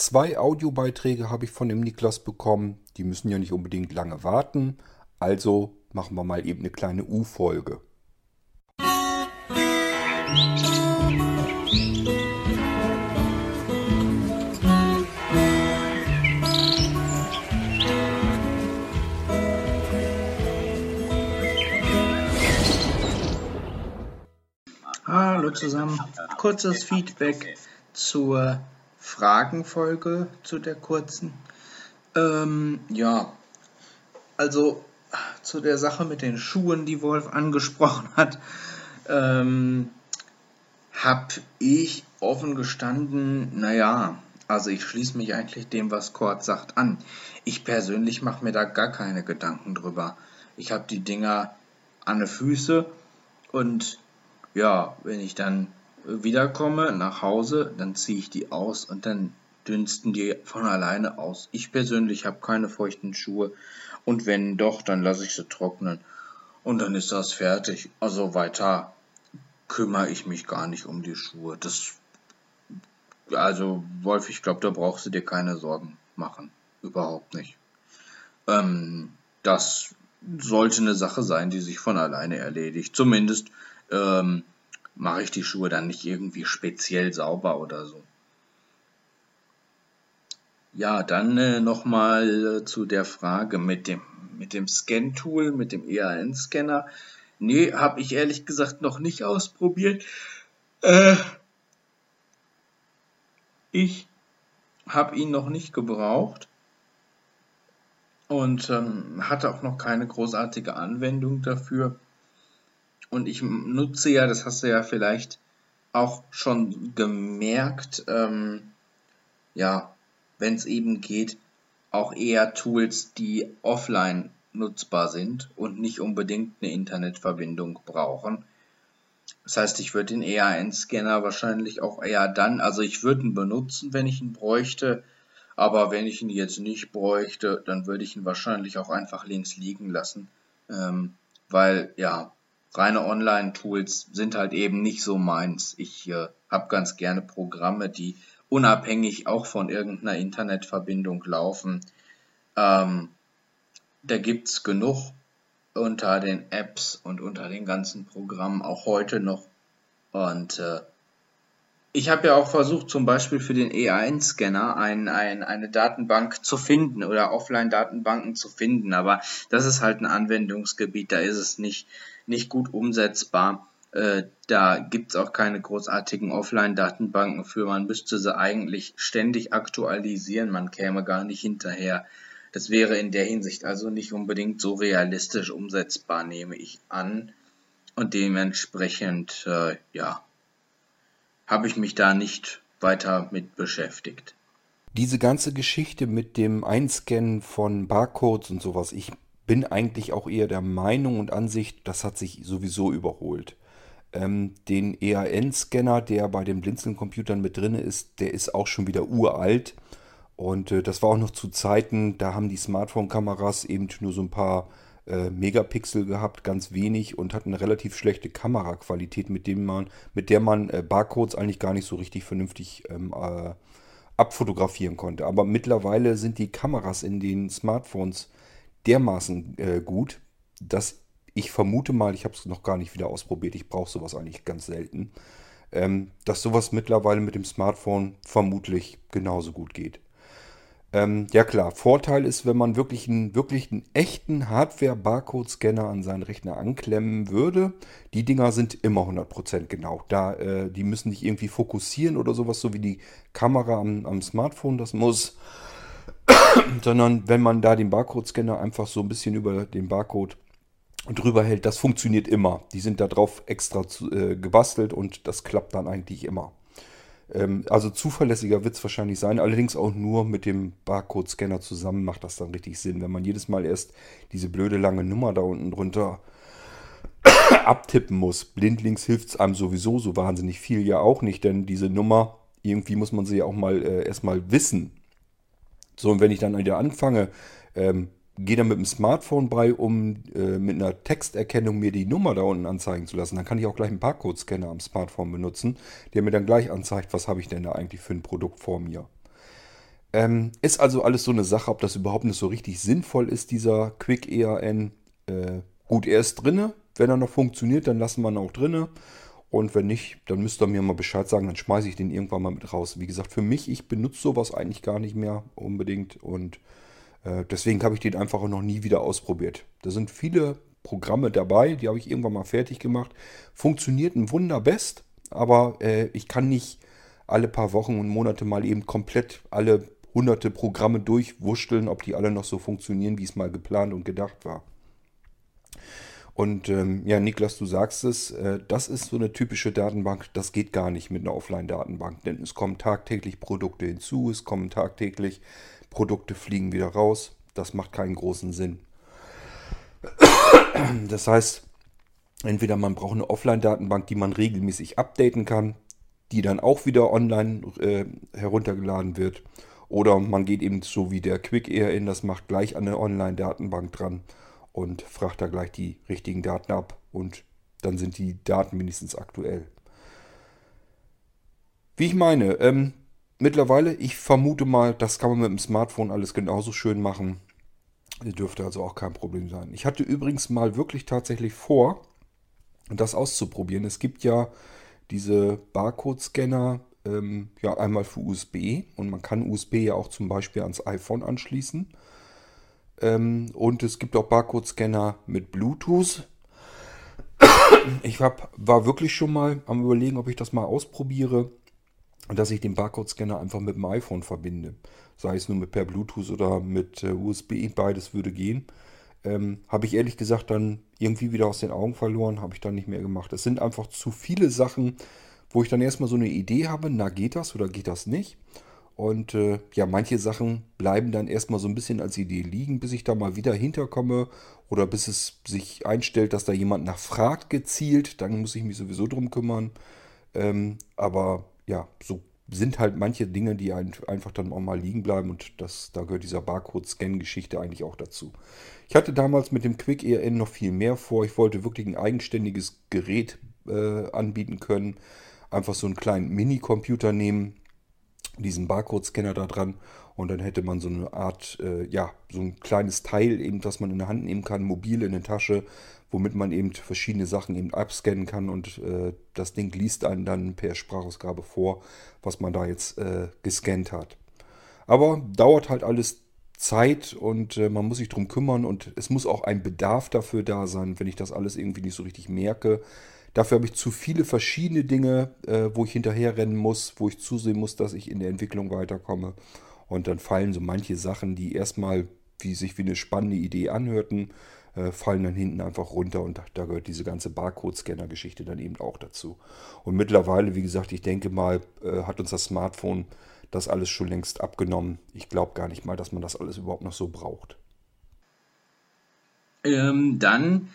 Zwei Audiobeiträge habe ich von dem Niklas bekommen. Die müssen ja nicht unbedingt lange warten. Also machen wir mal eben eine kleine U-Folge. Hallo zusammen, kurzes Feedback zur Fragenfolge, zu der kurzen. Ähm, ja, also zu der Sache mit den Schuhen, die Wolf angesprochen hat, ähm, habe ich offen gestanden, naja, also ich schließe mich eigentlich dem, was Kurt sagt, an. Ich persönlich mache mir da gar keine Gedanken drüber. Ich habe die Dinger an den Füße und ja, wenn ich dann wiederkomme nach Hause, dann ziehe ich die aus und dann dünsten die von alleine aus. Ich persönlich habe keine feuchten Schuhe und wenn doch, dann lasse ich sie trocknen und dann ist das fertig. Also weiter kümmere ich mich gar nicht um die Schuhe. Das also Wolf, ich glaube, da brauchst du dir keine Sorgen machen. Überhaupt nicht. Ähm, das sollte eine Sache sein, die sich von alleine erledigt. Zumindest ähm, mache ich die Schuhe dann nicht irgendwie speziell sauber oder so. Ja, dann äh, nochmal äh, zu der Frage mit dem, mit dem Scan-Tool, mit dem EAN-Scanner. Nee, habe ich ehrlich gesagt noch nicht ausprobiert. Äh, ich habe ihn noch nicht gebraucht und ähm, hatte auch noch keine großartige Anwendung dafür. Und ich nutze ja, das hast du ja vielleicht auch schon gemerkt, ähm, ja, wenn es eben geht, auch eher Tools, die offline nutzbar sind und nicht unbedingt eine Internetverbindung brauchen. Das heißt, ich würde den EAN-Scanner wahrscheinlich auch eher dann, also ich würde ihn benutzen, wenn ich ihn bräuchte, aber wenn ich ihn jetzt nicht bräuchte, dann würde ich ihn wahrscheinlich auch einfach links liegen lassen, ähm, weil ja, reine Online-Tools sind halt eben nicht so meins. Ich äh, habe ganz gerne Programme, die unabhängig auch von irgendeiner Internetverbindung laufen. Ähm, da es genug unter den Apps und unter den ganzen Programmen, auch heute noch. Und äh, ich habe ja auch versucht, zum Beispiel für den E1-Scanner ein, ein, eine Datenbank zu finden oder Offline-Datenbanken zu finden, aber das ist halt ein Anwendungsgebiet, da ist es nicht nicht gut umsetzbar. Äh, da gibt es auch keine großartigen Offline-Datenbanken für. Man müsste sie eigentlich ständig aktualisieren. Man käme gar nicht hinterher. Das wäre in der Hinsicht also nicht unbedingt so realistisch umsetzbar, nehme ich an. Und dementsprechend, äh, ja, habe ich mich da nicht weiter mit beschäftigt. Diese ganze Geschichte mit dem Einscannen von Barcodes und sowas, ich bin eigentlich auch eher der Meinung und Ansicht, das hat sich sowieso überholt. Ähm, den EAN-Scanner, der bei den Blinzeln-Computern mit drin ist, der ist auch schon wieder uralt. Und äh, das war auch noch zu Zeiten, da haben die Smartphone-Kameras eben nur so ein paar äh, Megapixel gehabt, ganz wenig und hatten eine relativ schlechte Kameraqualität, mit, dem man, mit der man äh, Barcodes eigentlich gar nicht so richtig vernünftig ähm, äh, abfotografieren konnte. Aber mittlerweile sind die Kameras in den Smartphones dermaßen äh, gut, dass ich vermute mal, ich habe es noch gar nicht wieder ausprobiert, ich brauche sowas eigentlich ganz selten, ähm, dass sowas mittlerweile mit dem Smartphone vermutlich genauso gut geht. Ähm, ja klar, Vorteil ist, wenn man wirklich einen, wirklich einen echten Hardware-Barcode-Scanner an seinen Rechner anklemmen würde. Die Dinger sind immer 100% genau. Da, äh, die müssen nicht irgendwie fokussieren oder sowas, so wie die Kamera am, am Smartphone das muss. sondern wenn man da den Barcode-Scanner einfach so ein bisschen über den Barcode drüber hält, das funktioniert immer. Die sind da drauf extra zu, äh, gebastelt und das klappt dann eigentlich immer. Ähm, also zuverlässiger wird es wahrscheinlich sein, allerdings auch nur mit dem Barcode-Scanner zusammen macht das dann richtig Sinn. Wenn man jedes Mal erst diese blöde lange Nummer da unten drunter abtippen muss. Blindlings hilft es einem sowieso so wahnsinnig viel ja auch nicht, denn diese Nummer, irgendwie muss man sie ja auch mal äh, erstmal wissen. So, und wenn ich dann wieder anfange, ähm, gehe dann mit dem Smartphone bei, um äh, mit einer Texterkennung mir die Nummer da unten anzeigen zu lassen. Dann kann ich auch gleich einen Barcode-Scanner am Smartphone benutzen, der mir dann gleich anzeigt, was habe ich denn da eigentlich für ein Produkt vor mir. Ähm, ist also alles so eine Sache, ob das überhaupt nicht so richtig sinnvoll ist, dieser Quick EAN. Äh, gut, er ist drinne. Wenn er noch funktioniert, dann lassen wir ihn auch drinne. Und wenn nicht, dann müsst ihr mir mal Bescheid sagen, dann schmeiße ich den irgendwann mal mit raus. Wie gesagt, für mich, ich benutze sowas eigentlich gar nicht mehr unbedingt. Und äh, deswegen habe ich den einfach noch nie wieder ausprobiert. Da sind viele Programme dabei, die habe ich irgendwann mal fertig gemacht. Funktionierten wunderbest, aber äh, ich kann nicht alle paar Wochen und Monate mal eben komplett alle hunderte Programme durchwurschteln, ob die alle noch so funktionieren, wie es mal geplant und gedacht war. Und ähm, ja, Niklas, du sagst es, äh, das ist so eine typische Datenbank, das geht gar nicht mit einer Offline-Datenbank, denn es kommen tagtäglich Produkte hinzu, es kommen tagtäglich Produkte fliegen wieder raus. Das macht keinen großen Sinn. Das heißt, entweder man braucht eine Offline-Datenbank, die man regelmäßig updaten kann, die dann auch wieder online äh, heruntergeladen wird. Oder man geht eben so wie der Quick ERN, das macht gleich an eine Online-Datenbank dran und fragt da gleich die richtigen Daten ab und dann sind die Daten wenigstens aktuell. Wie ich meine, ähm, mittlerweile, ich vermute mal, das kann man mit dem Smartphone alles genauso schön machen. Dürfte also auch kein Problem sein. Ich hatte übrigens mal wirklich tatsächlich vor, das auszuprobieren. Es gibt ja diese Barcode-Scanner, ähm, ja einmal für USB und man kann USB ja auch zum Beispiel ans iPhone anschließen. Ähm, und es gibt auch Barcode-Scanner mit Bluetooth. Ich hab, war wirklich schon mal am überlegen, ob ich das mal ausprobiere dass ich den Barcode-Scanner einfach mit dem iPhone verbinde. Sei es nur mit per Bluetooth oder mit äh, USB, beides würde gehen. Ähm, habe ich ehrlich gesagt dann irgendwie wieder aus den Augen verloren, habe ich dann nicht mehr gemacht. Es sind einfach zu viele Sachen, wo ich dann erstmal so eine Idee habe, na geht das oder geht das nicht? Und äh, ja, manche Sachen bleiben dann erstmal so ein bisschen als Idee liegen, bis ich da mal wieder hinterkomme oder bis es sich einstellt, dass da jemand nachfragt gezielt. Dann muss ich mich sowieso drum kümmern. Ähm, aber ja, so sind halt manche Dinge, die einfach dann auch mal liegen bleiben und das, da gehört dieser Barcode-Scan-Geschichte eigentlich auch dazu. Ich hatte damals mit dem Quick ERN noch viel mehr vor. Ich wollte wirklich ein eigenständiges Gerät äh, anbieten können. Einfach so einen kleinen Mini-Computer nehmen, diesen Barcode-Scanner da dran und dann hätte man so eine Art, äh, ja, so ein kleines Teil eben, das man in der Hand nehmen kann, mobil in der Tasche, womit man eben verschiedene Sachen eben abscannen kann und äh, das Ding liest einen dann per Sprachausgabe vor, was man da jetzt äh, gescannt hat. Aber dauert halt alles Zeit und äh, man muss sich drum kümmern und es muss auch ein Bedarf dafür da sein, wenn ich das alles irgendwie nicht so richtig merke. Dafür habe ich zu viele verschiedene Dinge, äh, wo ich hinterherrennen muss, wo ich zusehen muss, dass ich in der Entwicklung weiterkomme. Und dann fallen so manche Sachen, die erstmal wie sich wie eine spannende Idee anhörten, äh, fallen dann hinten einfach runter und da gehört diese ganze Barcode-Scanner-Geschichte dann eben auch dazu. Und mittlerweile, wie gesagt, ich denke mal, äh, hat uns das Smartphone das alles schon längst abgenommen. Ich glaube gar nicht mal, dass man das alles überhaupt noch so braucht. Ähm, dann,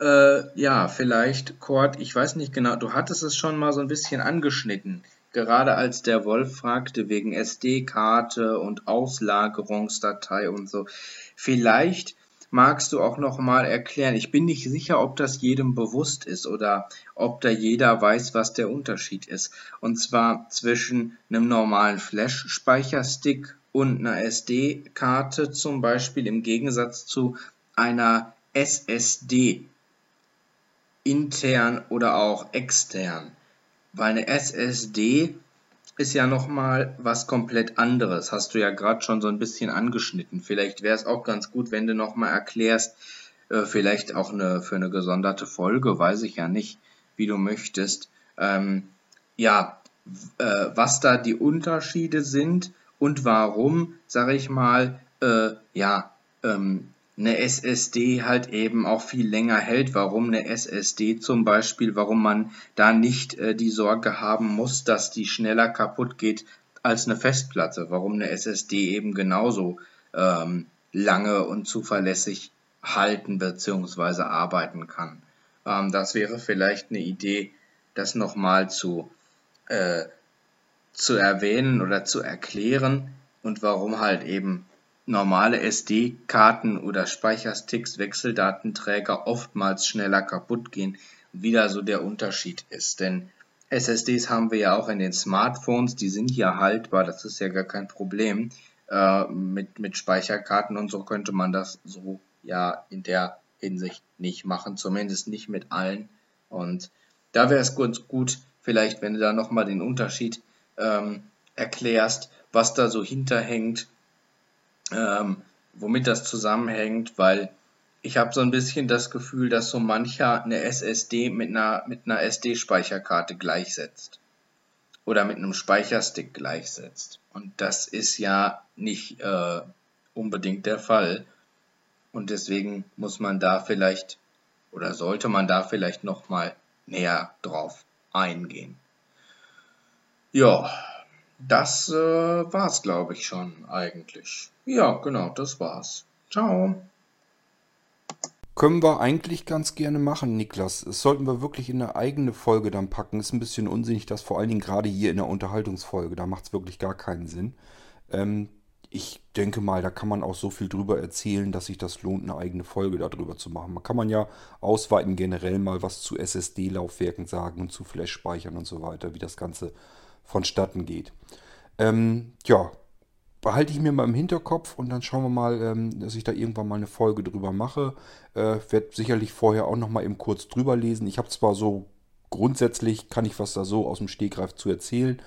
äh, ja, vielleicht, Cord, ich weiß nicht genau, du hattest es schon mal so ein bisschen angeschnitten. Gerade als der Wolf fragte wegen SD-Karte und Auslagerungsdatei und so. Vielleicht magst du auch noch mal erklären. Ich bin nicht sicher, ob das jedem bewusst ist oder ob da jeder weiß, was der Unterschied ist. Und zwar zwischen einem normalen Flash-Speicherstick und einer SD-Karte zum Beispiel im Gegensatz zu einer SSD intern oder auch extern. Weil eine SSD ist ja nochmal was komplett anderes. Hast du ja gerade schon so ein bisschen angeschnitten. Vielleicht wäre es auch ganz gut, wenn du nochmal erklärst, äh, vielleicht auch eine, für eine gesonderte Folge, weiß ich ja nicht, wie du möchtest. Ähm, ja, äh, was da die Unterschiede sind und warum, sage ich mal, äh, ja, ähm, eine SSD halt eben auch viel länger hält. Warum eine SSD zum Beispiel, warum man da nicht äh, die Sorge haben muss, dass die schneller kaputt geht als eine Festplatte. Warum eine SSD eben genauso ähm, lange und zuverlässig halten bzw. arbeiten kann. Ähm, das wäre vielleicht eine Idee, das nochmal zu, äh, zu erwähnen oder zu erklären und warum halt eben normale SD-Karten oder Speichersticks, Wechseldatenträger oftmals schneller kaputt gehen, wieder so der Unterschied ist. Denn SSDs haben wir ja auch in den Smartphones, die sind ja haltbar, das ist ja gar kein Problem. Äh, mit, mit Speicherkarten und so könnte man das so ja in der Hinsicht nicht machen, zumindest nicht mit allen. Und da wäre es ganz gut, vielleicht, wenn du da nochmal den Unterschied ähm, erklärst, was da so hinterhängt, ähm, womit das zusammenhängt, weil ich habe so ein bisschen das Gefühl, dass so mancher eine SSD mit einer, mit einer SD-Speicherkarte gleichsetzt. Oder mit einem Speicherstick gleichsetzt. Und das ist ja nicht äh, unbedingt der Fall. Und deswegen muss man da vielleicht oder sollte man da vielleicht nochmal näher drauf eingehen. Ja, das äh, war's, glaube ich, schon eigentlich. Ja, genau, das war's. Ciao. Können wir eigentlich ganz gerne machen, Niklas. Das sollten wir wirklich in eine eigene Folge dann packen. Ist ein bisschen unsinnig, das vor allen Dingen gerade hier in der Unterhaltungsfolge. Da macht es wirklich gar keinen Sinn. Ähm, ich denke mal, da kann man auch so viel drüber erzählen, dass sich das lohnt, eine eigene Folge darüber zu machen. Man kann man ja ausweiten generell mal was zu SSD-Laufwerken sagen und zu Flash-Speichern und so weiter, wie das Ganze vonstatten geht. Ähm, ja, behalte ich mir mal im Hinterkopf und dann schauen wir mal, ähm, dass ich da irgendwann mal eine Folge drüber mache. Äh, werde sicherlich vorher auch noch mal eben kurz drüber lesen. Ich habe zwar so grundsätzlich, kann ich was da so aus dem Stegreif zu erzählen,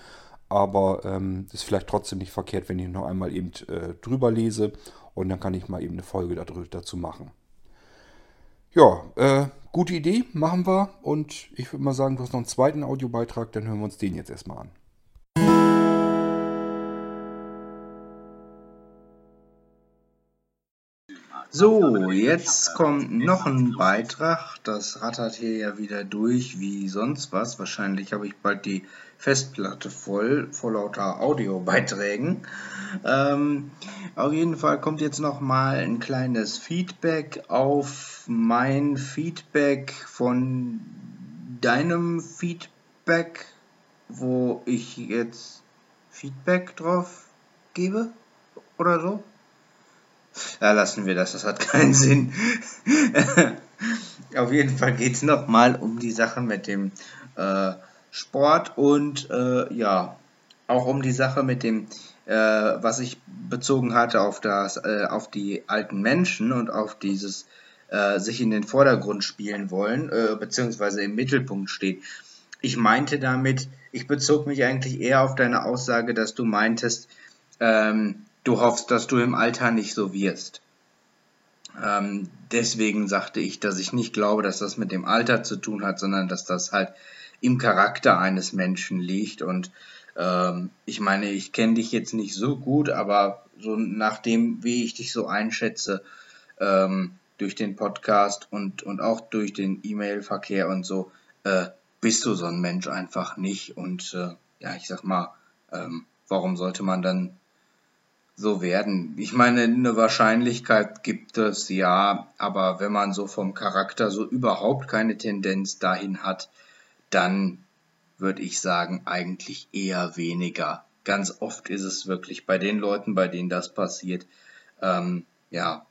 aber ähm, ist vielleicht trotzdem nicht verkehrt, wenn ich noch einmal eben äh, drüber lese und dann kann ich mal eben eine Folge dazu machen. Ja, äh, gute Idee, machen wir und ich würde mal sagen, du hast noch einen zweiten Audiobeitrag, dann hören wir uns den jetzt erstmal an. So, jetzt kommt noch ein Beitrag. Das rattert hier ja wieder durch wie sonst was. Wahrscheinlich habe ich bald die Festplatte voll, vor lauter Audiobeiträgen. Ähm, auf jeden Fall kommt jetzt noch mal ein kleines Feedback auf mein Feedback von deinem Feedback, wo ich jetzt Feedback drauf gebe oder so. Ja, lassen wir das, das hat keinen Sinn. Auf jeden Fall geht es nochmal um die Sache mit dem äh, Sport und äh, ja, auch um die Sache mit dem, äh, was ich bezogen hatte auf, das, äh, auf die alten Menschen und auf dieses äh, sich in den Vordergrund spielen wollen, äh, beziehungsweise im Mittelpunkt steht. Ich meinte damit, ich bezog mich eigentlich eher auf deine Aussage, dass du meintest, ähm, du hoffst, dass du im Alter nicht so wirst. Ähm, deswegen sagte ich, dass ich nicht glaube, dass das mit dem Alter zu tun hat, sondern dass das halt im Charakter eines Menschen liegt. Und ähm, ich meine, ich kenne dich jetzt nicht so gut, aber so nach dem, wie ich dich so einschätze, ähm, durch den Podcast und, und auch durch den E-Mail-Verkehr und so, äh, bist du so ein Mensch einfach nicht. Und äh, ja, ich sag mal, ähm, warum sollte man dann so werden. Ich meine, eine Wahrscheinlichkeit gibt es ja, aber wenn man so vom Charakter so überhaupt keine Tendenz dahin hat, dann würde ich sagen, eigentlich eher weniger. Ganz oft ist es wirklich bei den Leuten, bei denen das passiert, ähm, ja,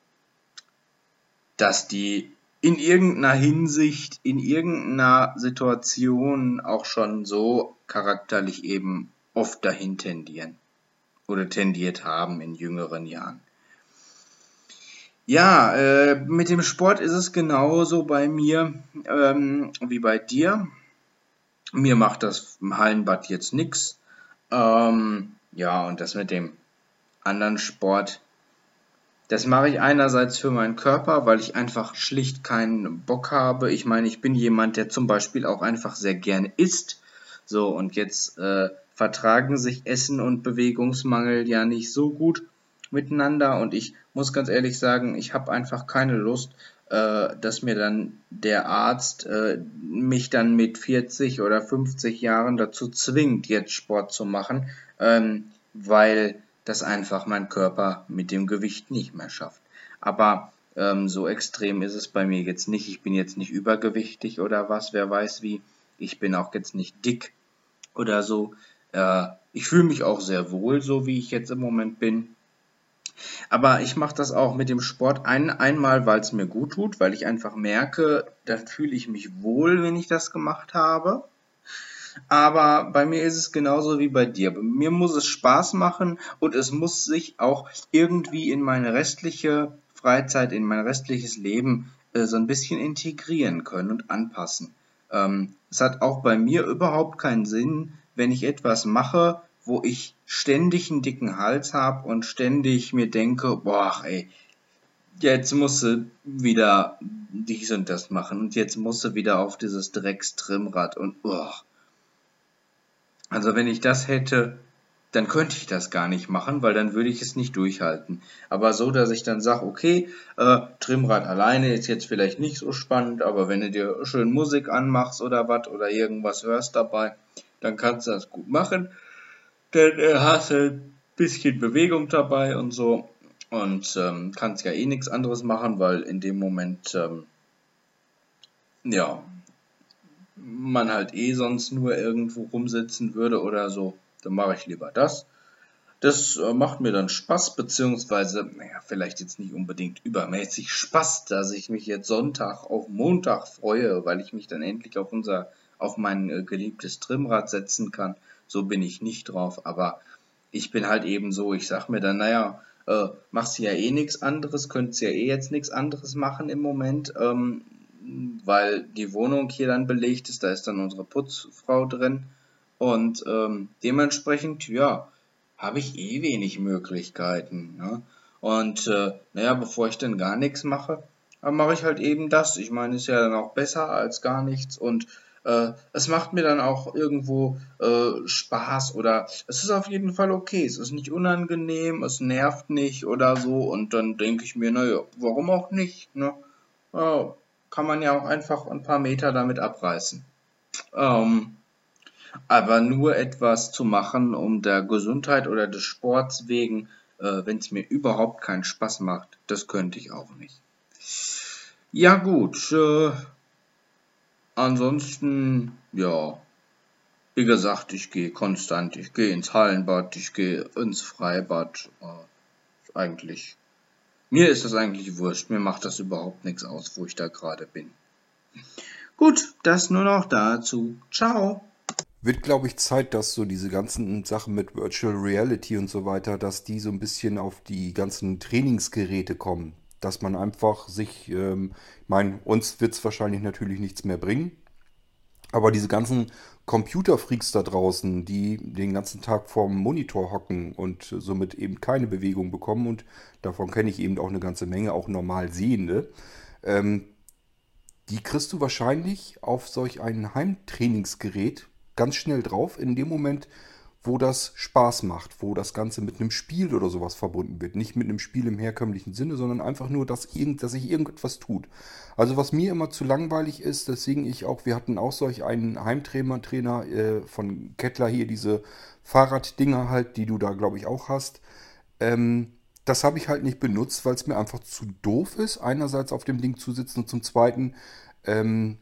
dass die in irgendeiner Hinsicht, in irgendeiner Situation auch schon so charakterlich eben oft dahin tendieren oder tendiert haben in jüngeren Jahren. Ja, äh, mit dem Sport ist es genauso bei mir ähm, wie bei dir. Mir macht das Hallenbad jetzt nichts. Ähm, ja, und das mit dem anderen Sport, das mache ich einerseits für meinen Körper, weil ich einfach schlicht keinen Bock habe. Ich meine, ich bin jemand, der zum Beispiel auch einfach sehr gerne isst. So, und jetzt äh, vertragen sich Essen und Bewegungsmangel ja nicht so gut miteinander und ich muss ganz ehrlich sagen, ich habe einfach keine Lust, äh, dass mir dann der Arzt äh, mich dann mit 40 oder 50 Jahren dazu zwingt, jetzt Sport zu machen, ähm, weil das einfach mein Körper mit dem Gewicht nicht mehr schafft. Aber ähm, so extrem ist es bei mir jetzt nicht. Ich bin jetzt nicht übergewichtig oder was, wer weiß wie. Ich bin auch jetzt nicht dick oder so. Äh, ich fühle mich auch sehr wohl, so wie ich jetzt im Moment bin. Aber ich mache das auch mit dem Sport ein, einmal, weil es mir gut tut, weil ich einfach merke, da fühle ich mich wohl, wenn ich das gemacht habe. Aber bei mir ist es genauso wie bei dir. Mir muss es Spaß machen und es muss sich auch irgendwie in meine restliche Freizeit, in mein restliches Leben äh, so ein bisschen integrieren können und anpassen. Ähm, es hat auch bei mir überhaupt keinen Sinn, wenn ich etwas mache, wo ich ständig einen dicken Hals habe und ständig mir denke, boah, ey, jetzt musst du wieder dies und das machen und jetzt musst du wieder auf dieses Dreckstrimrad und boah. Also wenn ich das hätte, dann könnte ich das gar nicht machen, weil dann würde ich es nicht durchhalten. Aber so, dass ich dann sage, okay, äh, Trimrad alleine ist jetzt vielleicht nicht so spannend, aber wenn du dir schön Musik anmachst oder was oder irgendwas hörst dabei, dann kannst du das gut machen. Dann äh, hast ein bisschen Bewegung dabei und so und ähm, kannst ja eh nichts anderes machen, weil in dem Moment, ähm, ja, man halt eh sonst nur irgendwo rumsitzen würde oder so dann mache ich lieber das. Das äh, macht mir dann Spaß, beziehungsweise, naja, vielleicht jetzt nicht unbedingt übermäßig Spaß, dass ich mich jetzt Sonntag auf Montag freue, weil ich mich dann endlich auf unser, auf mein äh, geliebtes Trimrad setzen kann. So bin ich nicht drauf, aber ich bin halt eben so, ich sag mir dann, naja, äh, machst du ja eh nichts anderes, könntest ja eh jetzt nichts anderes machen im Moment, ähm, weil die Wohnung hier dann belegt ist, da ist dann unsere Putzfrau drin und ähm, dementsprechend, ja, habe ich eh wenig Möglichkeiten. Ne? Und äh, naja, bevor ich dann gar nichts mache, mache ich halt eben das. Ich meine, ist ja dann auch besser als gar nichts und äh, es macht mir dann auch irgendwo äh, Spaß oder es ist auf jeden Fall okay. Es ist nicht unangenehm, es nervt nicht oder so und dann denke ich mir, naja, warum auch nicht? Ne? Ja, kann man ja auch einfach ein paar Meter damit abreißen. Ähm, aber nur etwas zu machen, um der Gesundheit oder des Sports wegen, äh, wenn es mir überhaupt keinen Spaß macht, das könnte ich auch nicht. Ja gut, äh, ansonsten, ja, wie gesagt, ich gehe konstant, ich gehe ins Hallenbad, ich gehe ins Freibad. Äh, eigentlich, mir ist das eigentlich wurscht, mir macht das überhaupt nichts aus, wo ich da gerade bin. Gut, das nur noch dazu. Ciao. Wird, glaube ich, Zeit, dass so diese ganzen Sachen mit Virtual Reality und so weiter, dass die so ein bisschen auf die ganzen Trainingsgeräte kommen. Dass man einfach sich, ähm, ich meine, uns wird es wahrscheinlich natürlich nichts mehr bringen. Aber diese ganzen Computerfreaks da draußen, die den ganzen Tag vorm Monitor hocken und somit eben keine Bewegung bekommen, und davon kenne ich eben auch eine ganze Menge, auch normal Sehende, ähm, die kriegst du wahrscheinlich auf solch ein Heimtrainingsgerät ganz schnell drauf in dem Moment, wo das Spaß macht, wo das Ganze mit einem Spiel oder sowas verbunden wird. Nicht mit einem Spiel im herkömmlichen Sinne, sondern einfach nur, dass, irgend, dass sich irgendetwas tut. Also was mir immer zu langweilig ist, deswegen ich auch, wir hatten auch solch einen Heimtrainer Trainer, äh, von Kettler hier, diese Fahrraddinger halt, die du da glaube ich auch hast. Ähm, das habe ich halt nicht benutzt, weil es mir einfach zu doof ist, einerseits auf dem Ding zu sitzen und zum Zweiten ähm,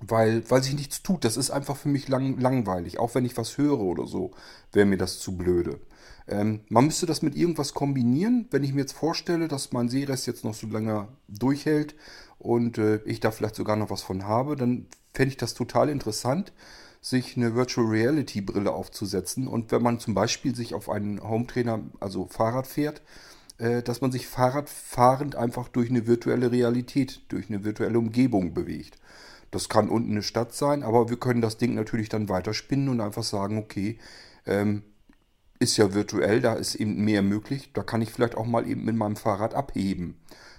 weil, weil sich nichts tut. Das ist einfach für mich lang, langweilig. Auch wenn ich was höre oder so, wäre mir das zu blöde. Ähm, man müsste das mit irgendwas kombinieren. Wenn ich mir jetzt vorstelle, dass mein Seerest jetzt noch so lange durchhält und äh, ich da vielleicht sogar noch was von habe, dann fände ich das total interessant, sich eine Virtual Reality Brille aufzusetzen. Und wenn man zum Beispiel sich auf einen Hometrainer, also Fahrrad fährt, äh, dass man sich Fahrradfahrend einfach durch eine virtuelle Realität, durch eine virtuelle Umgebung bewegt. Das kann unten eine Stadt sein, aber wir können das Ding natürlich dann weiterspinnen und einfach sagen, okay, ähm, ist ja virtuell, da ist eben mehr möglich. Da kann ich vielleicht auch mal eben mit meinem Fahrrad abheben.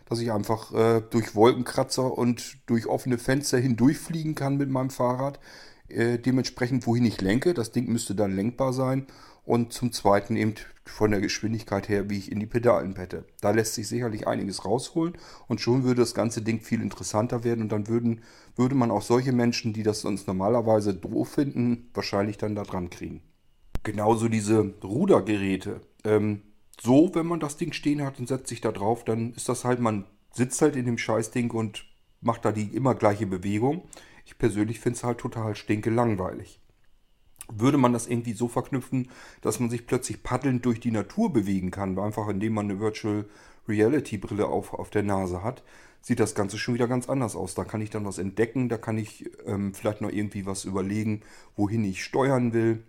Dass ich einfach äh, durch Wolkenkratzer und durch offene Fenster hindurchfliegen kann mit meinem Fahrrad. Äh, dementsprechend, wohin ich lenke. Das Ding müsste dann lenkbar sein. Und zum Zweiten eben von der Geschwindigkeit her, wie ich in die Pedalen pette. Da lässt sich sicherlich einiges rausholen und schon würde das ganze Ding viel interessanter werden und dann würden, würde man auch solche Menschen, die das sonst normalerweise doof finden, wahrscheinlich dann da dran kriegen. Genauso diese Rudergeräte. Ähm, so, wenn man das Ding stehen hat und setzt sich da drauf, dann ist das halt, man sitzt halt in dem Scheißding und macht da die immer gleiche Bewegung. Ich persönlich finde es halt total stinke langweilig. würde man das irgendwie so verknüpfen, dass man sich plötzlich paddelnd durch die Natur bewegen kann, einfach indem man eine Virtual Reality Brille auf, auf der Nase hat, sieht das Ganze schon wieder ganz anders aus. Da kann ich dann was entdecken, da kann ich ähm, vielleicht noch irgendwie was überlegen, wohin ich steuern will.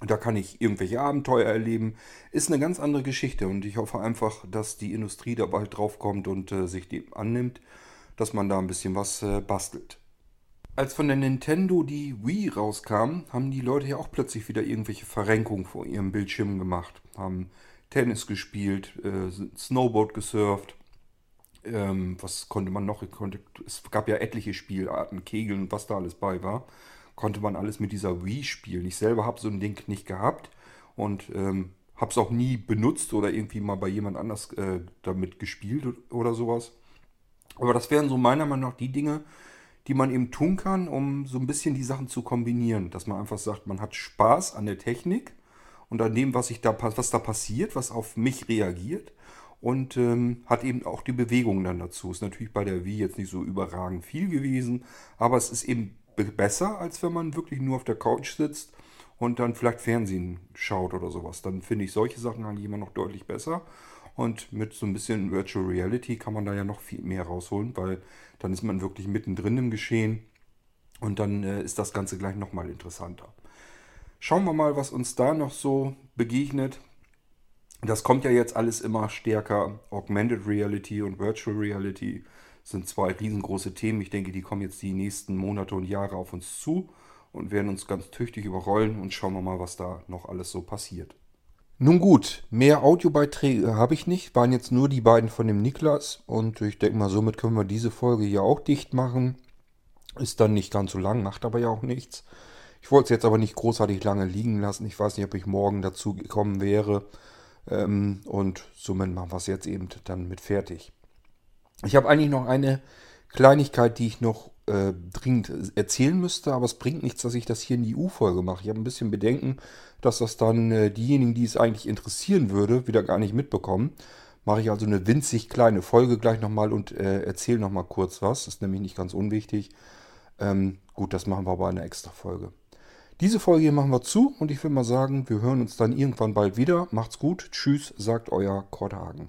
Da kann ich irgendwelche Abenteuer erleben. Ist eine ganz andere Geschichte und ich hoffe einfach, dass die Industrie da bald drauf kommt und äh, sich dem annimmt, dass man da ein bisschen was äh, bastelt. Als von der Nintendo die Wii rauskam, haben die Leute ja auch plötzlich wieder irgendwelche Verrenkungen vor ihrem Bildschirm gemacht. Haben Tennis gespielt, äh, Snowboard gesurft. Ähm, was konnte man noch? Konnte, es gab ja etliche Spielarten, Kegeln und was da alles bei war. Konnte man alles mit dieser Wii spielen. Ich selber habe so ein Ding nicht gehabt und ähm, habe es auch nie benutzt oder irgendwie mal bei jemand anders äh, damit gespielt oder sowas. Aber das wären so meiner Meinung nach die Dinge, die man eben tun kann, um so ein bisschen die Sachen zu kombinieren. Dass man einfach sagt, man hat Spaß an der Technik und an dem, was, ich da, was da passiert, was auf mich reagiert. Und ähm, hat eben auch die Bewegungen dann dazu. Ist natürlich bei der Wii jetzt nicht so überragend viel gewesen, aber es ist eben besser, als wenn man wirklich nur auf der Couch sitzt und dann vielleicht Fernsehen schaut oder sowas. Dann finde ich solche Sachen eigentlich immer noch deutlich besser. Und mit so ein bisschen Virtual Reality kann man da ja noch viel mehr rausholen, weil dann ist man wirklich mittendrin im Geschehen und dann äh, ist das Ganze gleich nochmal interessanter. Schauen wir mal, was uns da noch so begegnet. Das kommt ja jetzt alles immer stärker. Augmented Reality und Virtual Reality sind zwei riesengroße Themen. Ich denke, die kommen jetzt die nächsten Monate und Jahre auf uns zu und werden uns ganz tüchtig überrollen und schauen wir mal, was da noch alles so passiert. Nun gut, mehr Audiobeiträge habe ich nicht, waren jetzt nur die beiden von dem Niklas und ich denke mal, somit können wir diese Folge hier auch dicht machen. Ist dann nicht ganz so lang, macht aber ja auch nichts. Ich wollte es jetzt aber nicht großartig lange liegen lassen. Ich weiß nicht, ob ich morgen dazu gekommen wäre. Ähm, und somit machen wir es jetzt eben dann mit fertig. Ich habe eigentlich noch eine Kleinigkeit, die ich noch äh, dringend erzählen müsste, aber es bringt nichts, dass ich das hier in die U-Folge mache. Ich habe ein bisschen Bedenken, dass das dann äh, diejenigen, die es eigentlich interessieren würde, wieder gar nicht mitbekommen. Mache ich also eine winzig kleine Folge gleich nochmal und äh, erzähle nochmal kurz was. Das ist nämlich nicht ganz unwichtig. Ähm, gut, das machen wir aber in einer extra Folge. Diese Folge hier machen wir zu und ich will mal sagen, wir hören uns dann irgendwann bald wieder. Macht's gut. Tschüss, sagt euer Korthagen.